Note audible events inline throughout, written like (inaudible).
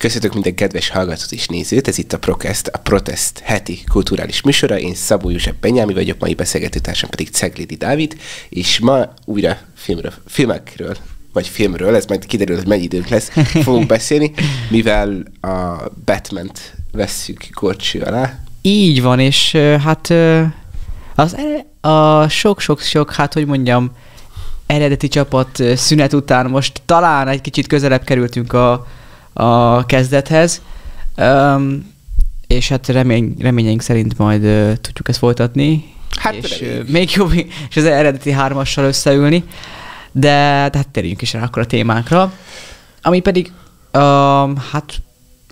Köszönjük minden kedves hallgatót és nézőt, ez itt a Protest, a Protest heti kulturális műsora. Én Szabó József Benyámi vagyok, mai beszélgetőtársam pedig Ceglidi Dávid, és ma újra filmről, filmekről, vagy filmről, ez majd kiderül, hogy mennyi időnk lesz, (laughs) fogunk beszélni, mivel a Batman-t vesszük korcső alá. Így van, és hát az, a sok-sok-sok, hát hogy mondjam, eredeti csapat szünet után most talán egy kicsit közelebb kerültünk a, a kezdethez, um, és hát remény, reményeink szerint majd uh, tudjuk ezt folytatni, Hát és uh, még jobb, és az eredeti hármassal összeülni, de hát térjünk is rá akkor a témánkra, ami pedig, um, hát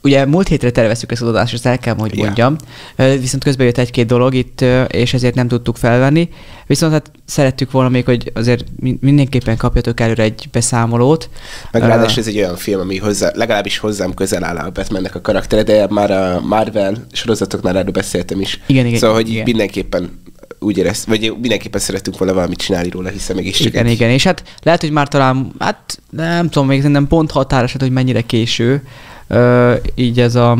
ugye múlt hétre terveztük ezt az adást, ezt el kell, hogy Ja. mondjam, viszont közben jött egy-két dolog itt, és ezért nem tudtuk felvenni, viszont hát szerettük volna még, hogy azért min- mindenképpen kapjatok előre egy beszámolót. Meg ráadásul ez egy olyan film, ami hozzá, legalábbis hozzám közel áll a Batmannek a karaktere, de már a Marvel sorozatoknál erről beszéltem is. Igen, igen, Szóval, hogy igen. mindenképpen úgy érezt, vagy mindenképpen szerettünk volna valamit csinálni róla, hiszen mégiscsak Igen, egy- igen, és hát lehet, hogy már talán, hát nem tudom, még szerintem pont határos, hát, hogy mennyire késő, így ez a,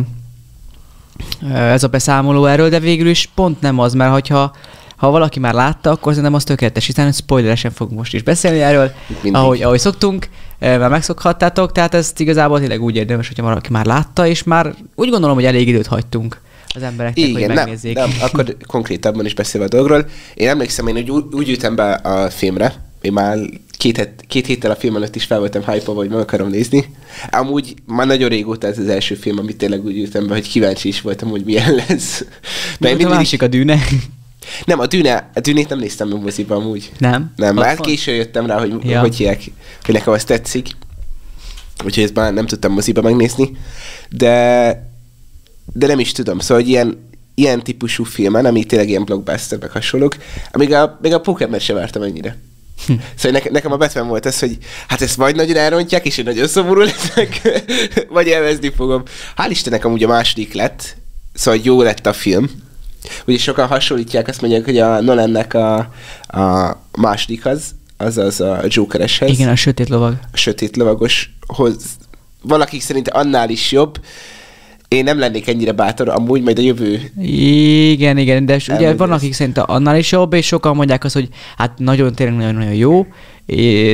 ez a beszámoló erről, de végül is pont nem az, mert hogyha ha valaki már látta, akkor szerintem az tökéletes, hiszen spoileresen fogunk most is beszélni erről, Mindig. ahogy, ahogy szoktunk, már megszokhattátok, tehát ezt igazából tényleg úgy érdemes, hogyha valaki már látta, és már úgy gondolom, hogy elég időt hagytunk az embereknek, hogy Igen, nem, megnézzék. nem, akkor konkrétabban is beszélve a dologról. Én emlékszem, én úgy, úgy ültem be a filmre, én már két, het, két héttel a film előtt is fel voltam hype hogy meg akarom nézni. Amúgy már nagyon régóta ez az első film, amit tényleg úgy ültem be, hogy kíváncsi is voltam, hogy milyen lesz. De Mert a másik a dűne. Nem, a, dűne, a dűnét nem néztem meg moziba amúgy. Nem? Nem, már van? későn jöttem rá, hogy, ja. hogy hívják, hogy nekem az tetszik. Úgyhogy ezt már nem tudtam moziba megnézni. De, de nem is tudom. Szóval, hogy ilyen, ilyen típusú filmen, ami tényleg ilyen blockbuster, meg hasonlók, amíg a, még a Pokémon sem vártam ennyire. Hm. Szóval nekem, nekem a Batman volt ez, hogy hát ezt majd nagyon elrontják, és én nagyon szomorú leszek, (laughs) vagy élvezni fogom. Hál' Istennek amúgy a második lett, szóval jó lett a film. Ugye sokan hasonlítják, azt mondják, hogy a Nolannek a, a másodikhoz, azaz a Jokereshez, Igen, a sötét lovag. a sötét lovagoshoz, valakik szerint annál is jobb. Én nem lennék ennyire bátor, amúgy majd a jövő Igen, igen, de ugye van, akik szerint annál is jobb, és sokan mondják azt, hogy hát nagyon, tényleg nagyon-nagyon jó,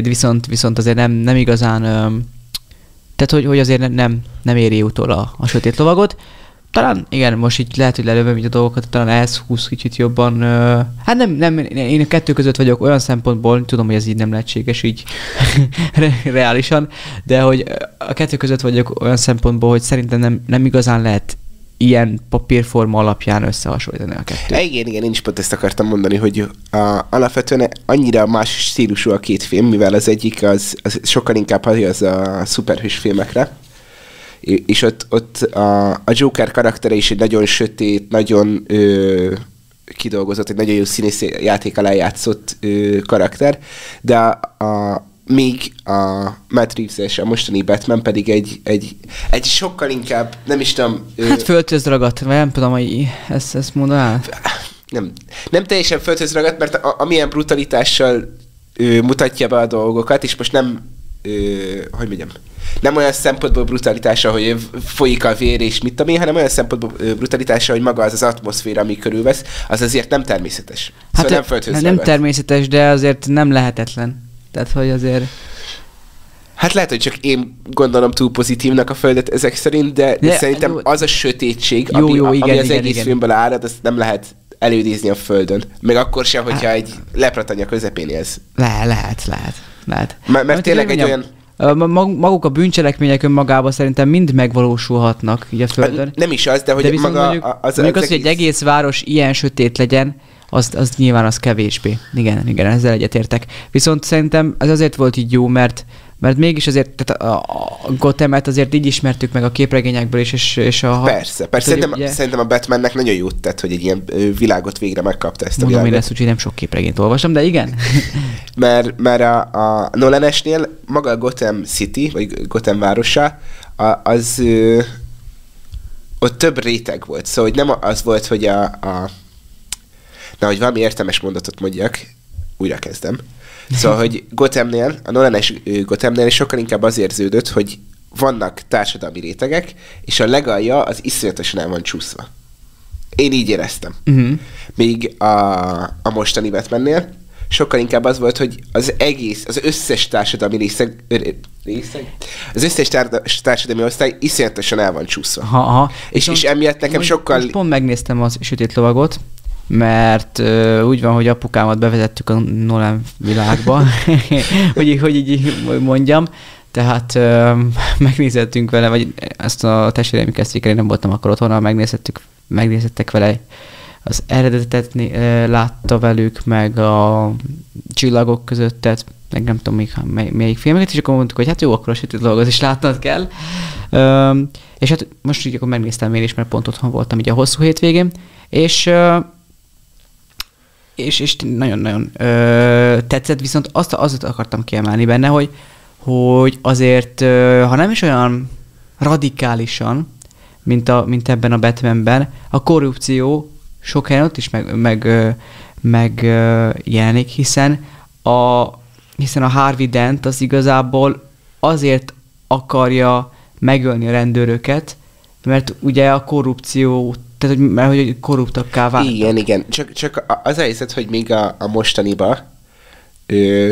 viszont, viszont azért nem, nem igazán, tehát hogy, hogy azért nem- nem, nem éri utol a, a sötét lovagot. Talán, igen, most így lehet, hogy lelövöm így a dolgokat, talán ez húsz kicsit jobban. Ö, hát nem, nem, én a kettő között vagyok olyan szempontból, tudom, hogy ez így nem lehetséges így (laughs) re- reálisan, de hogy a kettő között vagyok olyan szempontból, hogy szerintem nem, nem igazán lehet ilyen papírforma alapján összehasonlítani a kettőt. Igen, igen, én is pont ezt akartam mondani, hogy a, alapvetően annyira más stílusú a két film, mivel az egyik az, az sokkal inkább az a szuperhős filmekre, és ott, ott a, a Joker karaktere is egy nagyon sötét, nagyon ö, kidolgozott, egy nagyon jó színész játék alá játszott ö, karakter, de a, a míg a Matt Reeves-es, a mostani Batman pedig egy, egy, egy sokkal inkább, nem is tudom... ö, Hát földhöz ragadt, vagy nem tudom, hogy ezt, ezt mondaná. nem, nem teljesen földhöz ragadt, mert a, amilyen brutalitással ö, mutatja be a dolgokat, és most nem, ö, hogy mondjam, nem olyan szempontból brutalitása, hogy folyik a vér és mit tudom én, hanem olyan szempontból brutalitása, hogy maga az az atmoszféra, ami körülvesz, az azért nem természetes. Hát szóval nem nem ragadt. természetes, de azért nem lehetetlen. Tehát, hogy azért... Hát lehet, hogy csak én gondolom túl pozitívnak a földet ezek szerint, de, de szerintem jó. az a sötétség, Jó, ami, jó, ami igen, az igen, egész igen. filmből árad, azt nem lehet előidézni a földön. Meg akkor sem, hogyha Hát- egy lepratanya közepén élsz. Le, lehet, lehet, lehet. Mert- mert Amit tényleg én egy mag- Maguk a bűncselekmények önmagában szerintem mind megvalósulhatnak így a Földön. Nem is az, de hogy de viszont maga mondjuk, az, mondjuk az, az, hogy egy egész város ilyen sötét legyen, az, az nyilván az kevésbé. Igen, igen, ezzel egyetértek. Viszont szerintem ez azért volt így jó, mert mert mégis azért, tehát a, Gothemet azért így ismertük meg a képregényekből is, és, és a... Persze, persze. Szerintem, ugye- szerintem a Batmannek nagyon jót tett, hogy egy ilyen világot végre megkapta ezt a Mondom én világot. ezt, úgyhogy nem sok képregényt olvastam, de igen. (laughs) Mert, mert a, a Nolan-esnél maga a Gotham City, vagy Gotham városa, a, az ö, ott több réteg volt. Szóval hogy nem az volt, hogy a, a na, hogy valami értelmes mondatot mondjak, újra kezdem. Szóval, hogy Gothamnél, a Nolan-es ö, Gothamnél sokkal inkább az érződött, hogy vannak társadalmi rétegek, és a legalja az iszonyatosan el van csúszva. Én így éreztem. Uh-huh. Míg a, a mostani Batmannél sokkal inkább az volt, hogy az egész, az összes társadalmi részeg, részeg az összes tár- társadalmi osztály iszonyatosan el van csúszva. Aha, aha. És, és Viszont emiatt nekem most, sokkal... Most pont megnéztem az sötét lovagot, mert uh, úgy van, hogy apukámat bevezettük a Nolan világba, (laughs) (laughs) hogy, hogy így mondjam. Tehát uh, megnézettünk vele, vagy ezt a testvéreim kezdték el, én nem voltam akkor otthon, megnézhettük, megnézhettek vele az eredetet ö, látta velük, meg a csillagok közöttet, meg nem tudom még mely, melyik filmeket, és akkor mondtuk, hogy hát jó, akkor a sötét dolgot is látnod kell. Öm, és hát most így akkor megnéztem én is, mert pont otthon voltam így a hosszú hétvégén, és ö, és, és nagyon-nagyon ö, tetszett, viszont azt, azt akartam kiemelni benne, hogy, hogy azért, ö, ha nem is olyan radikálisan, mint, a, mint ebben a Batmanben, a korrupció sok helyen ott is meg, meg, ö, meg ö, jelenik, hiszen a, hiszen a Harvey Dent az igazából azért akarja megölni a rendőröket, mert ugye a korrupció, tehát hogy, mert hogy korruptakká vált. Igen, igen. Csak, csak az a helyzet, hogy még a, a mostaniba, ö,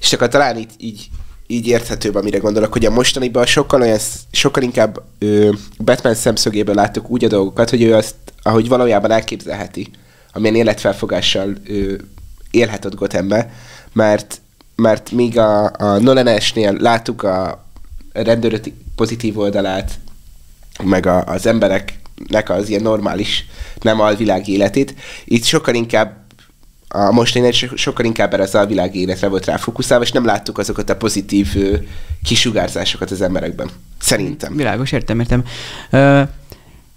és csak a talán így, így, így érthetőbb, amire gondolok, hogy a mostaniban sokkal olyan, sokkal inkább ö, Batman szemszögéből láttuk úgy a dolgokat, hogy ő azt, ahogy valójában elképzelheti, amilyen életfelfogással ö, élhet ott Gothambe, mert, mert míg a, a Nolan-esnél láttuk a rendőrök pozitív oldalát, meg a, az embereknek az ilyen normális, nem alvilági életét. Itt sokkal inkább a mostani so- sokkal inkább erre az alvilági életre volt ráfókuszálva, és nem láttuk azokat a pozitív kisugárzásokat az emberekben. Szerintem. Világos, értem, értem. Ö,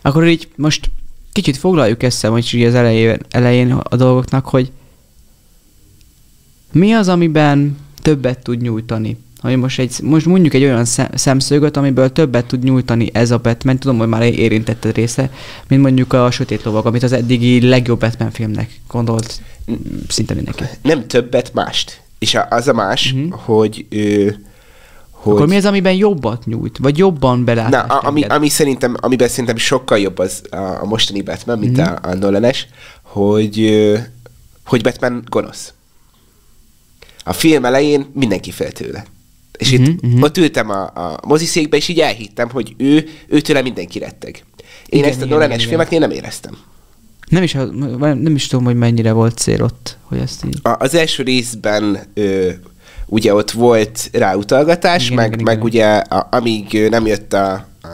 akkor így most kicsit foglaljuk össze, hogy így az elején, elején a dolgoknak, hogy mi az, amiben többet tud nyújtani? Hogy most, egy, most mondjuk egy olyan szem- szemszögöt, amiből többet tud nyújtani ez a Batman, tudom, hogy már érintetted része, mint mondjuk a Sötét Lovag, amit az eddigi legjobb Batman filmnek gondolt szinte mindenki. Nem többet, mást. És az a más, uh-huh. hogy, ö, hogy Akkor mi az, amiben jobbat nyújt? Vagy jobban Na, belátást a, ami, enged? ami szerintem, amiben szerintem sokkal jobb az a, a mostani Batman, mint Mhm. mm-hmm. a, a Nolan-es, hogy, hogy Batman gonosz. A film elején mindenki fél tőle. És Mhm, itt mhm. ott ültem a, a moziszékbe, és így elhittem, hogy ő, őtőle mindenki retteg. Én Igen, ezt a Nolan-es filmeknél nem éreztem. Nem is, nem is tudom, hogy mennyire volt cél ott, hogy ezt így... A, az első részben ö, ugye ott volt ráutalgatás, Igen, meg, igen, meg igen. ugye a, amíg nem jött a, a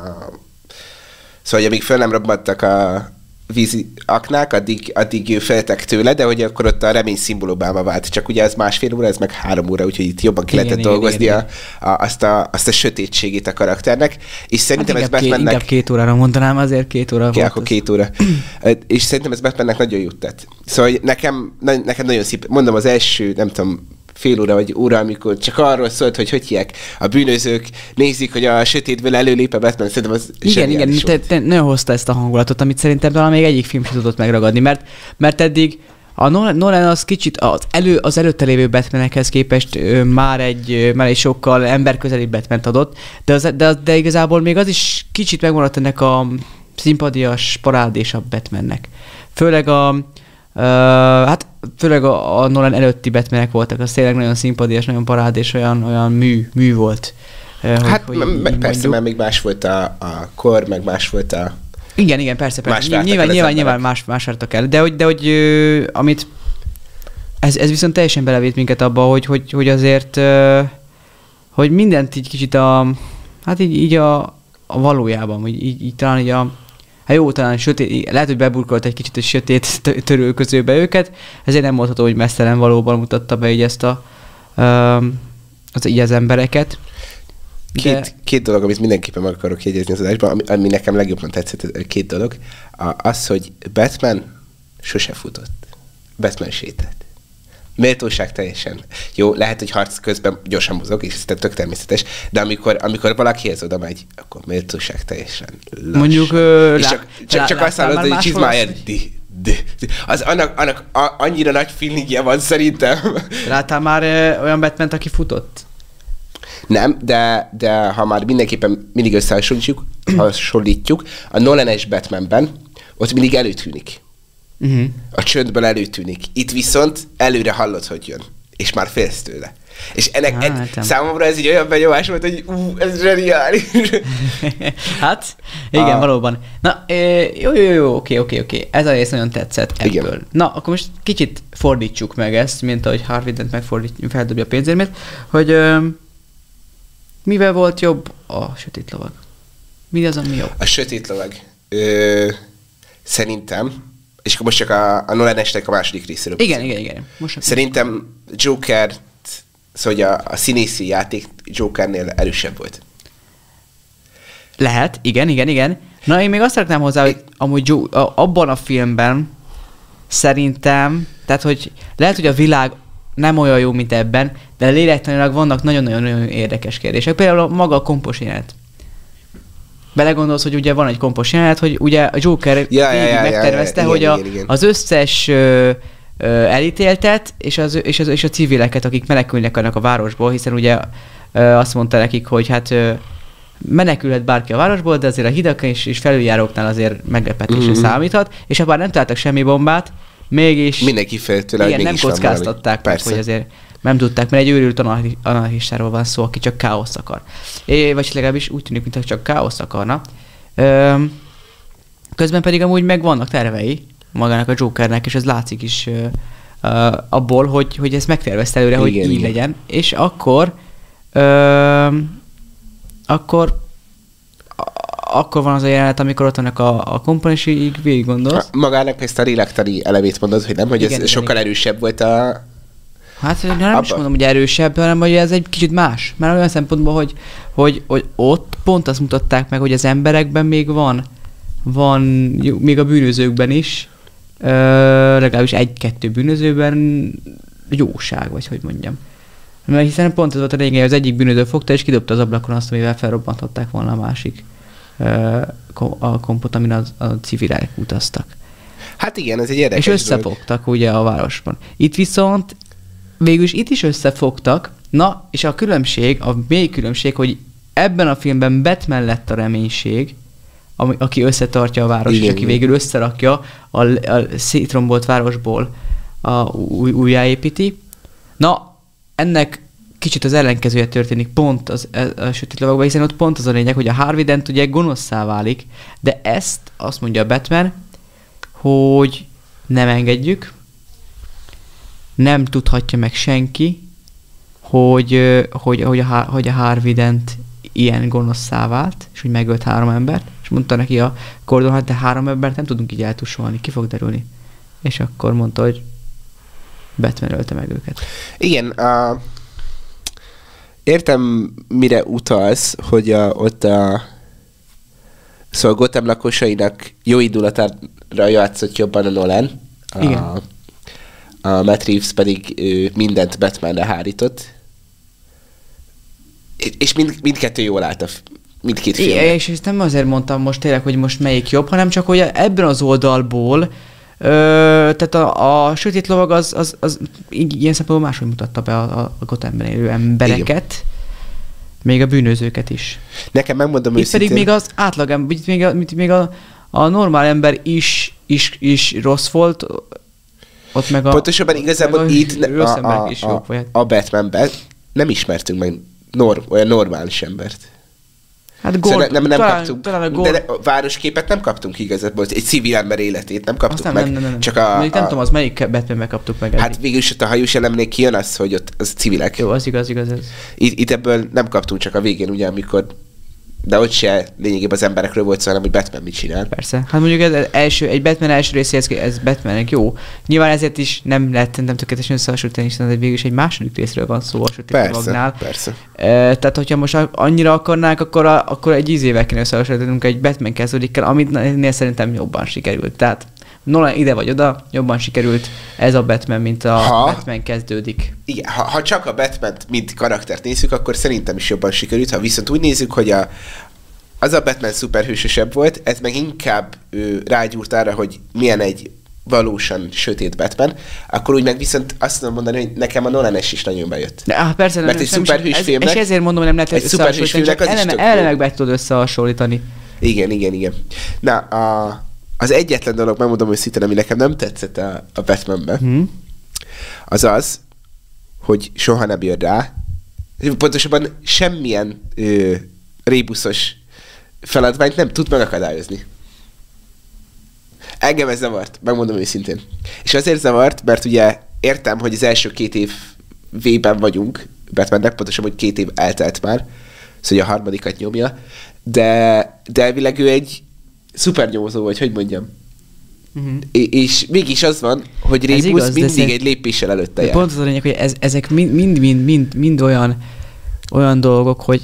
szóval hogy amíg föl nem robbantak a vízi aknák, addig, addig féltek tőle, de hogy akkor ott a remény szimbólumává vált. Csak ugye ez másfél óra, ez meg három óra, úgyhogy itt jobban ki Igen, lehetett igen, dolgozni igen, a, a, azt, a, azt a sötétségét a karakternek. És szerintem hát ez ké, Batmannek... inkább két órára mondanám, azért két óra Ki, akkor két óra. (clears throat) És szerintem ez Batmannek nagyon jót tett. Szóval nekem, nekem nagyon szép, mondom az első, nem tudom, fél óra vagy óra, amikor csak arról szólt, hogy hogy hívják, a bűnözők nézik, hogy a sötétből előlép a Batman, szerintem az Igen, igen, te, te nagyon hozta ezt a hangulatot, amit szerintem talán még egyik film sem tudott megragadni, mert, mert eddig a Nolan, Nolan az kicsit az, elő, az előtte lévő Batmanekhez képest ö, már egy, ö, már egy sokkal emberközeli batman adott, de, az, de, de igazából még az is kicsit megmaradt ennek a szimpadias, parádésabb Batmannek. Főleg a, ö, hát főleg a, a Nolan előtti Batmanek voltak, az tényleg nagyon szimpadias, nagyon parádés, olyan, olyan mű, mű volt. Hát hogy me- így me- persze, mondjuk. mert még más volt a, a kor, meg más volt a... Igen, igen, persze, Más persze. vártak nyilván, nyilván, emberek. nyilván más, más vártak el. De hogy, de hogy ö, amit ez, ez viszont teljesen belevét minket abba, hogy, hogy, hogy azért ö, hogy mindent így kicsit a hát így, így a, a valójában, hogy így, így talán így a Hát jó, talán sötét, lehet, hogy beburkolt egy kicsit a sötét (laughs) tö- törölközőbe őket, ezért nem mondható, hogy messzelen valóban mutatta be így ezt a, ö, az, így az embereket. Két, De- két dolog, amit mindenképpen meg akarok jegyezni az adásban, ami, ami nekem legjobban tetszett, két dolog. A, az, hogy Batman sose futott. Batman sétált. Méltóság teljesen. Jó, lehet, hogy harc közben gyorsan mozog, és ez tök természetes, de amikor, amikor valakihez oda megy, akkor méltóság teljesen lassan. Mondjuk, ö, és lá- csak, csak, lá- csak azt láttál hallod, hogy azt, di, di, di. Az annak, annak a, annyira nagy feelingje van szerintem. Láttál már ö, olyan batman aki futott? Nem, de, de ha már mindenképpen mindig összehasonlítjuk, hasonlítjuk, a Nolan-es Batmanben ott mindig előtűnik. Uh-huh. A csöndből előtűnik. Itt viszont előre hallod, hogy jön. És már félsz tőle. És ennek ed, értem. számomra ez egy olyan benyomás volt, hogy ú, ez zseniális. (laughs) hát, igen, A- valóban. Na, jó, jó, jó, oké, oké, oké. Ez a rész nagyon tetszett ebből. Igen. Na, akkor most kicsit fordítsuk meg ezt, mint ahogy Harvey Dent megfordít, feldobja a pénzérmét, hogy ö, mivel volt jobb a sötét lovag? Mi az, ami jobb? A sötét lovag. Ö, szerintem, és akkor most csak a, a Nolan-esnek a második részéről Igen, beszélünk. igen, igen. Most Szerintem Joker, szóval hogy a, a színészi játék Jokernél erősebb volt. Lehet, igen, igen, igen. Na, én még azt raknám hozzá, hogy amúgy Joe, a, abban a filmben szerintem, tehát hogy lehet, hogy a világ nem olyan jó, mint ebben, de lélektanilag vannak nagyon-nagyon érdekes kérdések. Például a maga a kompos jelenet. Belegondolsz, hogy ugye van egy kompos jelenet, hogy ugye a Joker Ja, ja, ja, ja, megtervezte, ja, hogy igen, a, igen, igen. az összes ö, ö, elítéltet, és, az, és, az, és a civileket, akik menekülnek annak a városból, hiszen ugye ö, azt mondta nekik, hogy hát ö, menekülhet bárki a városból, de azért a hidakon és, és felüljáróknál azért meglepetésre Mhm. mm-hmm. számíthat, és ha bár nem találtak semmi bombát, mégis Mindenki fél tőle, igen, nem kockáztatták meg, hogy azért nem tudták, mert egy őrült anarchi- anarchistáról van szó, aki csak káoszt akar. É, vagy legalábbis úgy tűnik, mintha csak káoszt akarna. Öm, közben pedig amúgy meg vannak tervei magának a Jokernek, és ez látszik is ö, ö, abból, hogy, hogy ezt megtervezte előre, hogy Igen, így igen. legyen. És akkor öm, akkor akkor van az a jelenet, amikor ott vannak a, a komponens, így végig gondolsz. Magának ezt a lélektani elemét mondod, hogy nem, hogy Igen, ez igen, sokkal igen. erősebb volt a... Hát nem is Abba- mondom, hogy erősebb, hanem hogy ez egy kicsit más. Mert olyan szempontból, hogy, hogy, hogy ott pont azt mutatták meg, hogy az emberekben még van, van még a bűnözőkben is, ö, legalábbis egy-kettő bűnözőben jóság, vagy hogy mondjam. Mert hiszen pont ez volt a lényeg, hogy az egyik bűnöző fogta és kidobta az ablakon azt, amivel felrobbantották volna a másik ö, a kompot, amin az, a civilek utaztak. Hát igen, ez egy érdekes És összefogtak ugye a városban. Itt viszont végül is itt is összefogtak, na, és a különbség, a mély különbség, hogy ebben a filmben Batman lett a reménység, ami, aki összetartja a város, Igen, és aki igen. végül összerakja a, a szétrombolt városból a új, újjáépíti. Na, ennek kicsit az ellenkezője történik pont az, a, a sötét lovagban, hiszen ott pont az a lényeg, hogy a Harvey Dent ugye gonoszszá válik, de ezt azt mondja a Batman, hogy nem engedjük, nem tudhatja meg senki, hogy, hogy, hogy, a, hogy a Harvey Dent ilyen gonoszszá vált, és hogy megölt három embert, és mondta neki a Gordon, hát de három embert nem tudunk így eltussolni, ki fog derülni. És akkor mondta, hogy Batman ölte meg őket. Igen, a... értem, mire utalsz, hogy a, ott a... Szóval Gotham lakosainak jó indulatára játszott jobban a Nolan. Igen. A Matt Reeves pedig ő, mindent Batmanre hárított. És- mind, mindkettő jól állt a mindkét É, filmben. és nem azért mondtam most tényleg, hogy most melyik jobb, hanem csak, hogy ebben az oldalból, ö, tehát a, a sötét lovag az, az, az ilyen szempontból máshogy mutatta be a, a Gothamben élő embereket, még a bűnözőket is. Nekem megmondom Itt őszintén... pedig még az átlag ember, még a, még a, a normál ember is, is, is rossz volt, ott meg a... Pontosabban igazából a itt a, a, is a, a Batmanben nem ismertünk meg nor, olyan normális embert. Hát Szóval Gord, nem, nem talán, kaptunk, talán a Gord, de a városképet nem kaptunk igazából, egy civil ember életét nem kaptuk azt nem, meg. nem, nem, nem. Csak a, Még nem a tudom, az melyik Batmanben kaptuk meg hát eddig. végül is ott a hajós elemnél kijön az, hogy ott az civilek. Jó, az igaz, igaz, ez. Itt, itt ebből nem kaptunk csak a végén, ugye, amikor de ott se lényegében az emberekről volt szó, hanem hogy Batman mit csinál. Persze. Hát mondjuk ez első, egy Batman első részéhez, ez Batmannek jó. Nyilván ezért is nem lehet nem tökéletesen összehasonlítani, hiszen ez végül is egy második részről van szó a sötét Persze, lovagnál. persze. E, tehát, hogyha most annyira akarnánk, akkor, a, akkor egy ízével kéne összehasonlítanunk egy Batman kezdődik el, amit szerintem jobban sikerült. Tehát Nolan ide vagy oda, jobban sikerült ez a Batman, mint a Ha. Batman kezdődik. Igen, ha, ha csak a batman mint karaktert nézzük, akkor szerintem is jobban sikerült. Ha viszont úgy nézzük, hogy a, az a Batman szuperhősösebb volt, ez meg inkább ő, rágyúrt arra, hogy milyen egy valósan sötét Batman, akkor úgy meg viszont azt tudom mondani, hogy nekem a nolan is nagyon bejött. De, ah, persze, Mert nem, egy szuperhős ez, filmnek- És ezért mondom, hogy nem lehet egy szuperhős filmnek az is eleme, tök jó. elemekbe tudod összehasonlítani. Igen, igen, igen. Na, a, az egyetlen dolog, megmondom őszintén, ami nekem nem tetszett a, a Batmanben, Hm? az az, hogy soha nem jön rá. Pontosabban semmilyen ö, rébuszos feladványt nem tud megakadályozni. Engem ez zavart, megmondom őszintén. És azért zavart, mert ugye értem, hogy az első két év vében vagyunk, Batmannek, pontosabban, hogy két év eltelt már, szóval hogy a harmadikat nyomja, de, de elvileg ő egy szupernyomozó, vagy hogy mondjam. Uh-huh. É- és mégis az van, hogy Rébusz igaz, mindig szerint- egy lépéssel előtte jár. pont az a lényeg, hogy ez, ezek mind, mind, mind, mind, mind olyan, olyan dolgok, hogy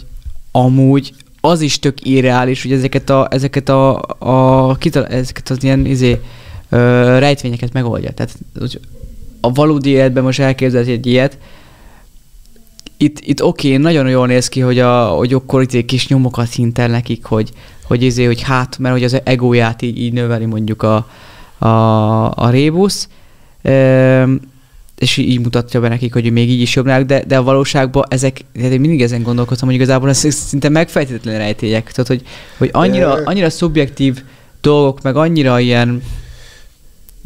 amúgy az is tök irreális, hogy ezeket a, ezeket a, a kital- ezeket az ilyen izé, ö, rejtvényeket megoldja. Tehát hogy a valódi életben most elképzelhet egy ilyet, itt, itt oké, okay, nagyon jól néz ki, hogy, a, hogy akkor itt kis nyomokat hintel nekik, hogy, hogy, izé, hogy hát, mert hogy az egóját így, így növeli mondjuk a, a, a rébusz, Ehm, és így mutatja be nekik, hogy még így is jobbnák, de, de a valóságban ezek, tehát én mindig ezen gondolkoztam, hogy igazából ez szinte megfejtetlen rejtélyek. Tehát, hogy, hogy annyira, annyira szubjektív dolgok, meg annyira ilyen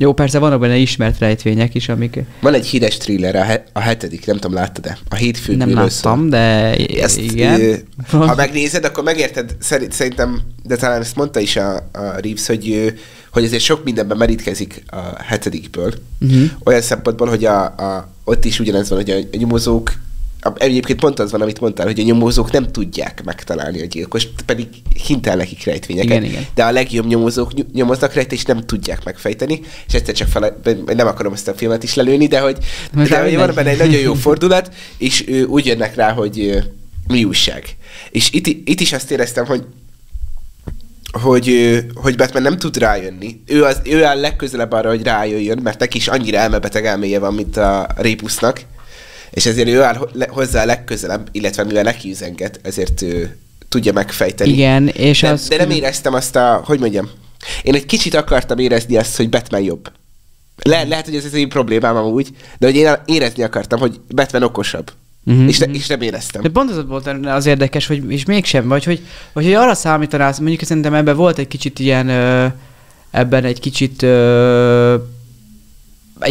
jó, persze vannak benne ismert rejtvények is, amik Van egy híres thriller, a, he- a hetedik, nem tudom, láttad-e? A hétfő nem láttam, de Ezt, igen. Ö, ha megnézed, akkor megérted, szerint, szerintem, de talán ezt mondta is a, a Reeves, hogy, hogy azért sok mindenben merítkezik a hetedikből. Mhm. Olyan szempontból, hogy a, a, ott is ugyanez van, hogy a, a nyomozók Egyébként pont az van, amit mondtál, hogy a nyomozók nem tudják megtalálni a gyilkost, pedig hintel nekik rejtvényeket. Igen, igen. De a legjobb nyomozók ny- nyomoznak rejt, és nem tudják megfejteni. És egyszer csak fel, nem akarom ezt a filmet is lelőni, de hogy, Most de hogy van benne egy nagyon jó fordulat, és ő, úgy jönnek rá, hogy ö, mi újság. És itt, itt is azt éreztem, hogy hogy, hogy Batman nem tud rájönni. Ő, az, ő áll legközelebb arra, hogy rájöjjön, mert neki is annyira elmebeteg elméje van, mint a Répusznak, és ezért ő áll hozzá a legközelebb, illetve mivel neki üzenget, ezért ő tudja megfejteni. Igen, és de, az... de nem éreztem azt a, hogy mondjam, én egy kicsit akartam érezni azt, hogy Batman jobb. Le, lehet, hogy ez az én problémám amúgy, de hogy én érezni akartam, hogy Batman okosabb. Uh-huh, és, ne, mhm. és nem éreztem. De pont az volt az érdekes, hogy és mégsem, vagy hogy, vagy hogy arra számítanál, mondjuk szerintem ebben volt egy kicsit ilyen, ebben egy kicsit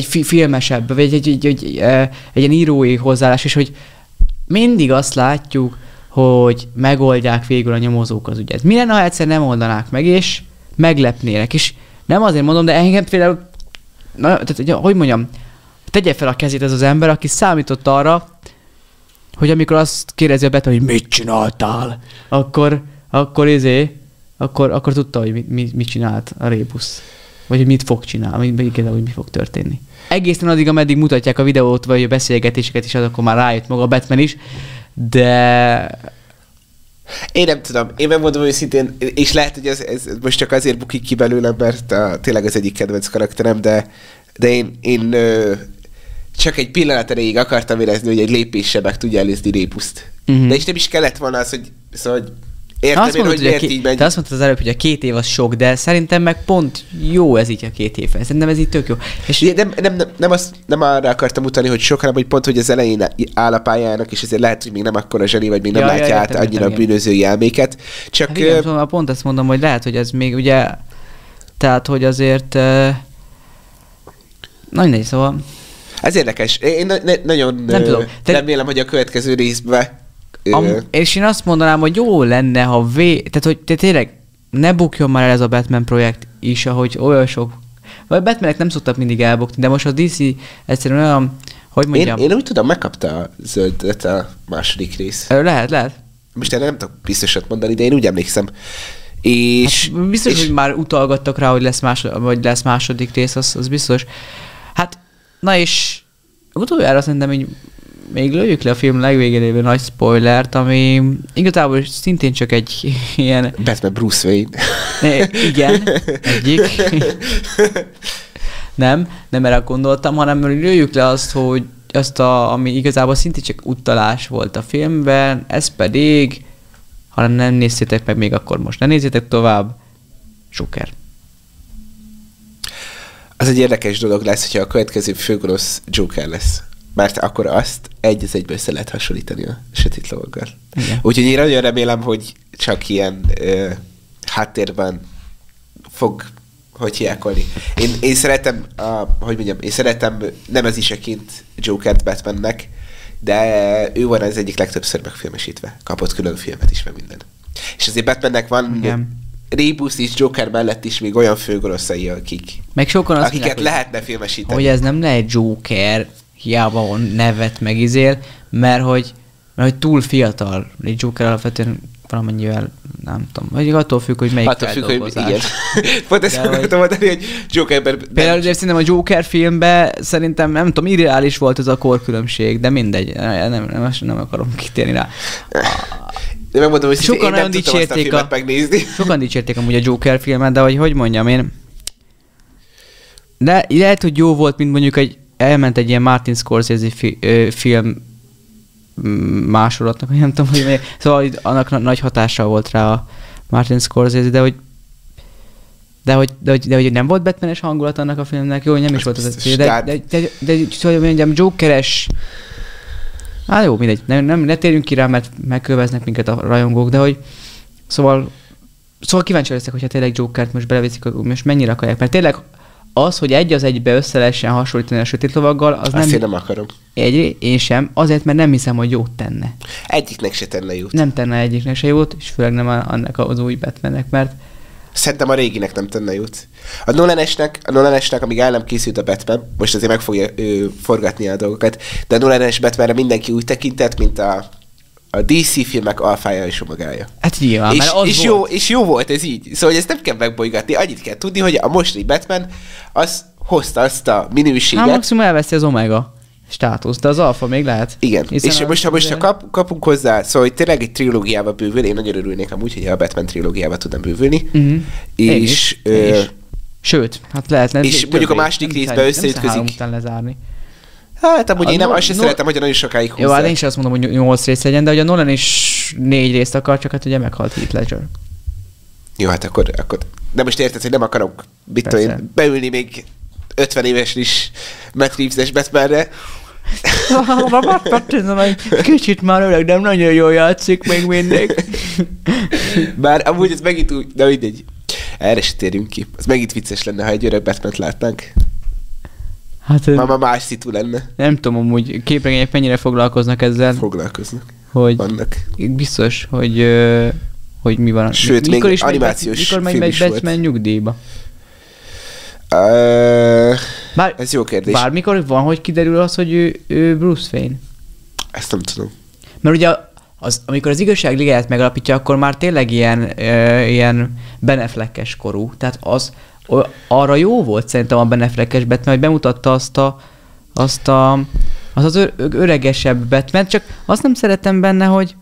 egy fi- filmesebb, vagy egy, egy, egy, egy, egy ilyen írói hozzáállás, és hogy mindig azt látjuk, hogy megoldják végül a nyomozók az ügyet. Mi lenne, ha egyszer nem oldanák meg, és meglepnének, és nem azért mondom, de engem például, na, tehát, hogy- mondjam, tegye fel a kezét ez az ember, aki számított arra, hogy amikor azt kérdezi a Batman, hogy mit csináltál, akkor, akkor izé, akkor, akkor tudta, hogy mit, mit, mit csinált a Rébusz. Vagy hogy mit fog csinálni, vagy igen, hogy mi fog történni. Egészen addig, ameddig mutatják a videót, vagy a beszélgetéseket is, az akkor már rájött maga a Batman is, de Én nem tudom, én megmondom őszintén, és lehet, hogy ez, ez most csak azért bukik ki belőlem, mert a, tényleg az egyik kedvenc karakterem, de, de én, én ö, csak egy pillanat erejéig akartam érezni, hogy egy lépéssel meg tudja előzni Répuszt. Uh-huh. De és nem is kellett volna az, hogy, szóval, hogy értem azt én, mondod, hogy miért ké- így megy. te azt mondtad az előbb, hogy a két év az sok, de szerintem meg pont jó ez így a két év. Szerintem ez így tök jó. És Nem, nem, nem, nem, azt, nem arra akartam utalni, hogy sok, hanem hogy pont, hogy az elején áll a pályának, és ezért lehet, hogy még nem akkora zseni, vagy még nem Ja, ja, látja át értem, annyira értem, a igen. bűnözői elméket. Csak Hát igen, ö, szóval pont ezt mondom, hogy lehet, hogy ez még ugye, tehát, hogy azért, uh, na mindegy, szóval, ez érdekes. Én ne, ne, nagyon Nem ö, tudom. Te- remélem, hogy a következő részben ö, am, és én azt mondanám, hogy jó lenne, ha vé, tehát, hogy te tényleg ne bukjon már el ez a Batman projekt is, ahogy olyan sok, vagy Batmanek nem szoktak mindig elbukni, de most a DC egyszerűen olyan, hogy én, mondjam, én úgy tudom, megkapta a zöldet a második rész. Lehet, lehet. Most erre nem tudok biztosat mondani, de én úgy emlékszem. És, Hát biztos, és hogy már utalgattak rá, hogy lesz, más, vagy lesz második rész, az, az biztos. Hát, na és utoljára szerintem hogy még lőjük le a film legvégén nagy spoilert, ami igazából szintén csak egy (laughs) ilyen, Batman Bruce Wayne. ne, igen, egyik. nem, nem erre gondoltam, hanem lőjük le azt, hogy azt, a, ami igazából szintén csak utalás volt a filmben, ez pedig, ha nem néztétek meg még akkor most ne nézzétek tovább, Joker. Az egy érdekes dolog lesz, hogyha a következő főgonosz Joker lesz. Mert akkor azt egy az egybe össze lehet hasonlítani a sötét lovaggal. Igen. Úgyhogy én nagyon remélem, hogy csak ilyen ö, háttérben fog hogy hiákolni. Én, én szeretem, a, hogy mondjam, én szeretem nem az iseként Jokert Batmannek, de ő van az egyik legtöbbször megfilmesítve. Kapott külön filmet is, meg minden. És azért Batmannek van Igen. Rebus és Joker mellett is még olyan főgonoszai, akik, Meg sokan azt akiket mondják, lehetne filmesíteni. hogy ez nem lehet Joker, hiába nevet megizél, mert hogy, mert hogy túl fiatal. Egy Joker alapvetően valamennyivel, nem tudom, vagy attól függ, hogy melyik Attól függ, hogy igen. (laughs) Pont ezt De akartam mondani, hogy Jokerben... Például azért szerintem a Joker filmben szerintem, nem tudom, irreális volt ez a korkülönbség, de mindegy, nem, nem, nem, akarom kitérni rá. De megmondom, hogy Sokan én nem nagyon tudtam azt a filmet a- megnézni. Sokan dicsérték amúgy a Joker filmet, de hogy hogy mondjam én, de lehet, hogy jó volt, mint mondjuk egy, elment egy ilyen Martin Scorsese fi, ö, film mm, másolatnak, nem tudom, hogy mi. Szóval annak na- nagy hatással volt rá a Martin Scorsese, de hogy de hogy, de, hogy, de hogy nem volt Batmanes hangulat annak a filmnek, jó, nem is volt az de, tehát- de, de, de, de, de szóval mondjam, Jokeres Hát jó, mindegy, nem, nem, ne térjünk ki rá, mert megköveznek minket a rajongók, de hogy szóval Szóval kíváncsi leszek, hogyha tényleg Jokert most beleviszik, most mennyire akarják. Mert tényleg az, hogy egy az egybe össze lehessen hasonlítani a sötét lovaggal, az Azt nem, én nem akarom. egy, én sem, azért, mert nem hiszem, hogy jót tenne. Egyiknek se tenne jót. Nem tenne egyiknek se jót, és főleg nem annak az új Batmannek, mert Szerintem a réginek nem tenne jót. A Nolanesnek, a Nolanesnek, amíg el nem készült a Batman, most azért meg fogja ő, forgatni a dolgokat, de a Nolanes Batmanre mindenki úgy tekintett, mint a, a DC filmek alfája és omegája. hát nyilván, és, mert az és, volt. jó, és jó volt ez így. Szóval ezt nem kell megbolygatni, annyit kell tudni, hogy a mostani Batman az hozta azt a minőséget. Hát maximum elveszi az Omega státusz, de az alfa még lehet. Igen, Hiszen és az most, ha most ha azért- kap, kapunk hozzá, szóval hogy tényleg egy trilógiába bővül, én nagyon örülnék amúgy, hogy a Batman trilógiába tudnám bővülni. Én És, ö, is. Sőt, hát lehetne. és mondjuk a második részben összeütközik. három után lezárni. Hát amúgy A én nem, no- azt sem no- szeretem, hogy nagyon sokáig Jó, húzzák. hát én is azt mondom, hogy 8 rész legyen, de hogy a Nolan is négy részt akar, csak hát ugye meghalt Heath Ledger. Jó, hát akkor, akkor de most érted, hogy nem akarok mit tudom én, beülni még 50 éves is Matt Reeves-es Batmanre. (laughs) Kicsit már öreg, de nagyon jól játszik még mindig. (laughs) Bár amúgy ez megint úgy, de mindegy. Erre se térjünk ki. Az megint vicces lenne, ha egy öreg batman látnánk. Hát Már már más szitu lenne. nem tudom, amúgy képregények mennyire foglalkoznak ezzel, Foglalkoznak. hogy Vannak. biztos, hogy hogy mi van. Sőt, még megy- animációs mikor megy film is volt. Batman nyugdíjba? Uh, Bár, ez jó kérdés. bármikor van, hogy kiderül az, hogy ő, ő Bruce Wayne. Ezt nem tudom. Mert ugye az, amikor az igazság ligáját megalapítja, akkor már tényleg ilyen, ö, ilyen beneflekkes korú. Tehát az arra jó volt szerintem a beneflekkes Batman, hogy bemutatta azt a, azt a az az ö, öregesebb Batman, csak azt nem szeretem benne, hogy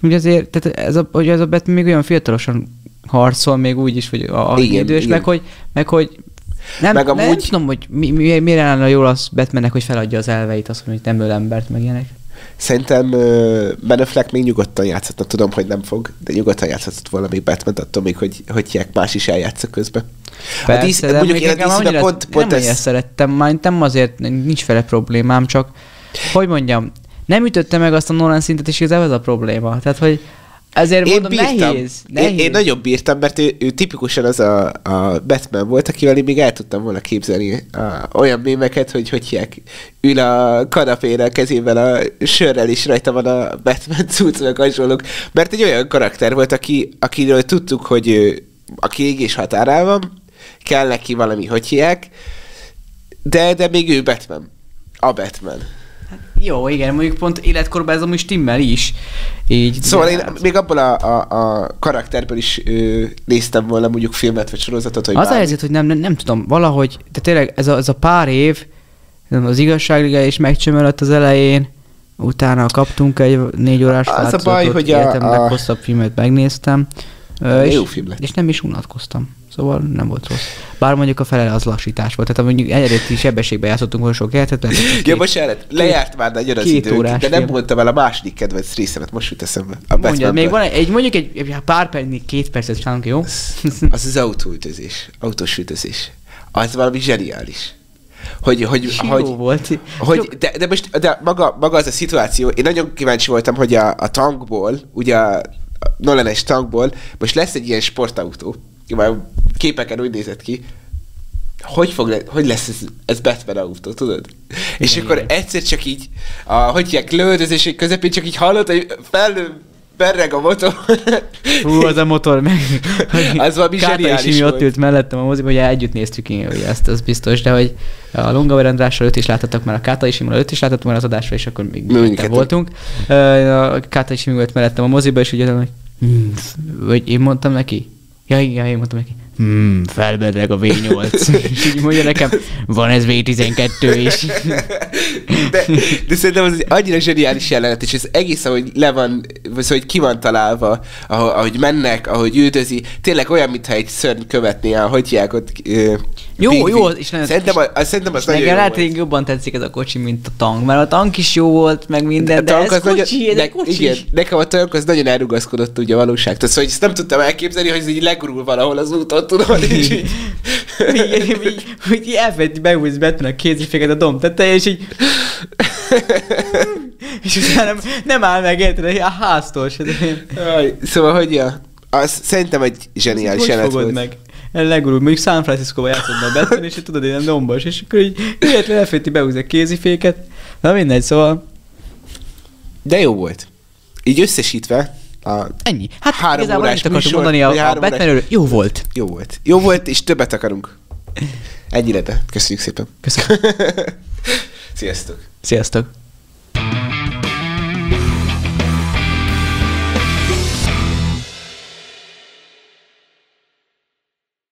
hogy azért, tehát ez a, hogy ez a Batman még olyan fiatalosan harcol, még úgy is, hogy a, a Igen, idős, igen. meg hogy, meg hogy nem, Meg meg nem amúgy- tudom, hogy mi, mi, mire lenne jól az Batmannek, hogy feladja az elveit, azt mondja, hogy nem öl embert, meg ilyenek. Szerintem Ben Affleck még nyugodtan játszhatna. Tudom, hogy nem fog, de nyugodtan játszhatott volna még batman attól még, hogy, hogy hívják, más is eljátsza közben. Persze, DC de mondjuk én a DC-ben annyira- pont, pont nem ez, szerettem, már nem azért, nincs vele problémám, csak hogy mondjam, nem ütötte meg azt a Nolan szintet, és igazából ez a probléma. Tehát, hogy ezért én mondom, bírtam. nehéz, nehéz. Én, én nagyon bírtam, mert ő, ő tipikusan az a, a Batman volt, akivel én még el tudtam volna képzelni a, olyan mémeket, hogy hogy hívják, ül a kanapén a kezével a sörrel, és rajta van a Batman cucc, meg hasonlók. Mert egy olyan karakter volt, aki, akiről tudtuk, hogy ő, aki égés határán van, kell neki valami, hogy hívják, de, de még ő Batman. A Batman. Jó, igen, mondjuk pont életkorban ez amúgy stimmel is. Így, Szóval én még abból a, a, a karakterből is ö, néztem volna mondjuk filmet vagy sorozatot, hogy Az a helyzet, hogy nem, nem, nem tudom, valahogy, de tényleg ez a, ez a pár év, az igazságliga is megcsömölött az elején, utána kaptunk egy négy órás Az a baj, hogy a- életem a- leghosszabb filmet megnéztem, ö, és, Jó film lett. és nem is unatkoztam. Szóval nem volt rossz. Bár mondjuk a fele az lassítás volt. Tehát mondjuk eredeti sebességben játszottunk volna sok életet, lehet, hogy Ja, két- bocsánat, lejárt már nagyon az két időnk, órás de nem mondtam el a második kedvenc részemet, most jut eszembe. A Mondjad, még van egy, mondjuk egy, egy pár perc, két percet csinálunk, jó? Az az autóütözés, autós ütözés. az valami zseniális. Hogy, hogy, hogy, volt. hogy de, de, most de maga, maga az a szituáció, én nagyon kíváncsi voltam, hogy a, a tankból, ugye a Nolanes tankból, most lesz egy ilyen sportautó, már képeken úgy nézett ki, hogy, fog le, hogy lesz ez, ez Batman autó, tudod? Igen, és akkor igen. egyszer csak így, a, hogy hívják, lövöldözések közepén csak így hallod, hogy fellő berreg a motor. Fú, az a motor meg. (laughs) Az valami zseniális is mi ott volt. ült mellettem a moziba, hogy együtt néztük én, hogy ezt, az biztos, de hogy a Lunga Andrással őt is láthattak már a Káta is, őt is láthattuk már az adásra, és akkor még Mi mindketten voltunk. A Káta is volt mellettem a moziba, és ugye hogy hmm, vagy én mondtam neki, ja igen, én mondtam neki, hmm, felbereg a V8. (laughs) és így mondja nekem, van ez V12 is. (laughs) De, de szerintem az egy annyira zseniális jelenet, és ez egész, ahogy le van, vagy hogy ki van találva, ahogy, ahogy mennek, ahogy üldözi, tényleg olyan, mintha egy szörny követné el, hogy ott. Jó, Big jó, és nagyon- Szerintem, az, szerintem az nagyon Nekem jó lehet, jobban tetszik ez a kocsi, mint a tank, mert a tank is jó volt, meg minden, de, A tank ez az nagyon- kocsi, ez ne- kocsi. Igen, nekem a tank az nagyon elrugaszkodott ugye a valóságtól, szóval ezt nem tudtam elképzelni, hogy ez így legurul valahol az úton, tudod, és így... hogy így elfelejti behúzni Batman a kéziféket a dom tetején, és így... és utána nem, nem áll meg érted a háztól se. de- Szóval, hogy ja, az szerintem egy zseniális jelenet volt. meg? El legurul, mondjuk San Francisco-ba játszod a Batman, és tudod, ilyen dombos, és akkor így véletlenül elfelejti behúzni a kéziféket. Na mindegy, szóval De jó volt. Így összesítve, a ennyi. Hát Három igazából órás akartam műsor, mondani a, a Batmanről. Jó volt. jó volt. Jó volt, és többet akarunk. Ennyire, de köszönjük szépen. Köszönöm. (laughs) Sziasztok! Sziasztok.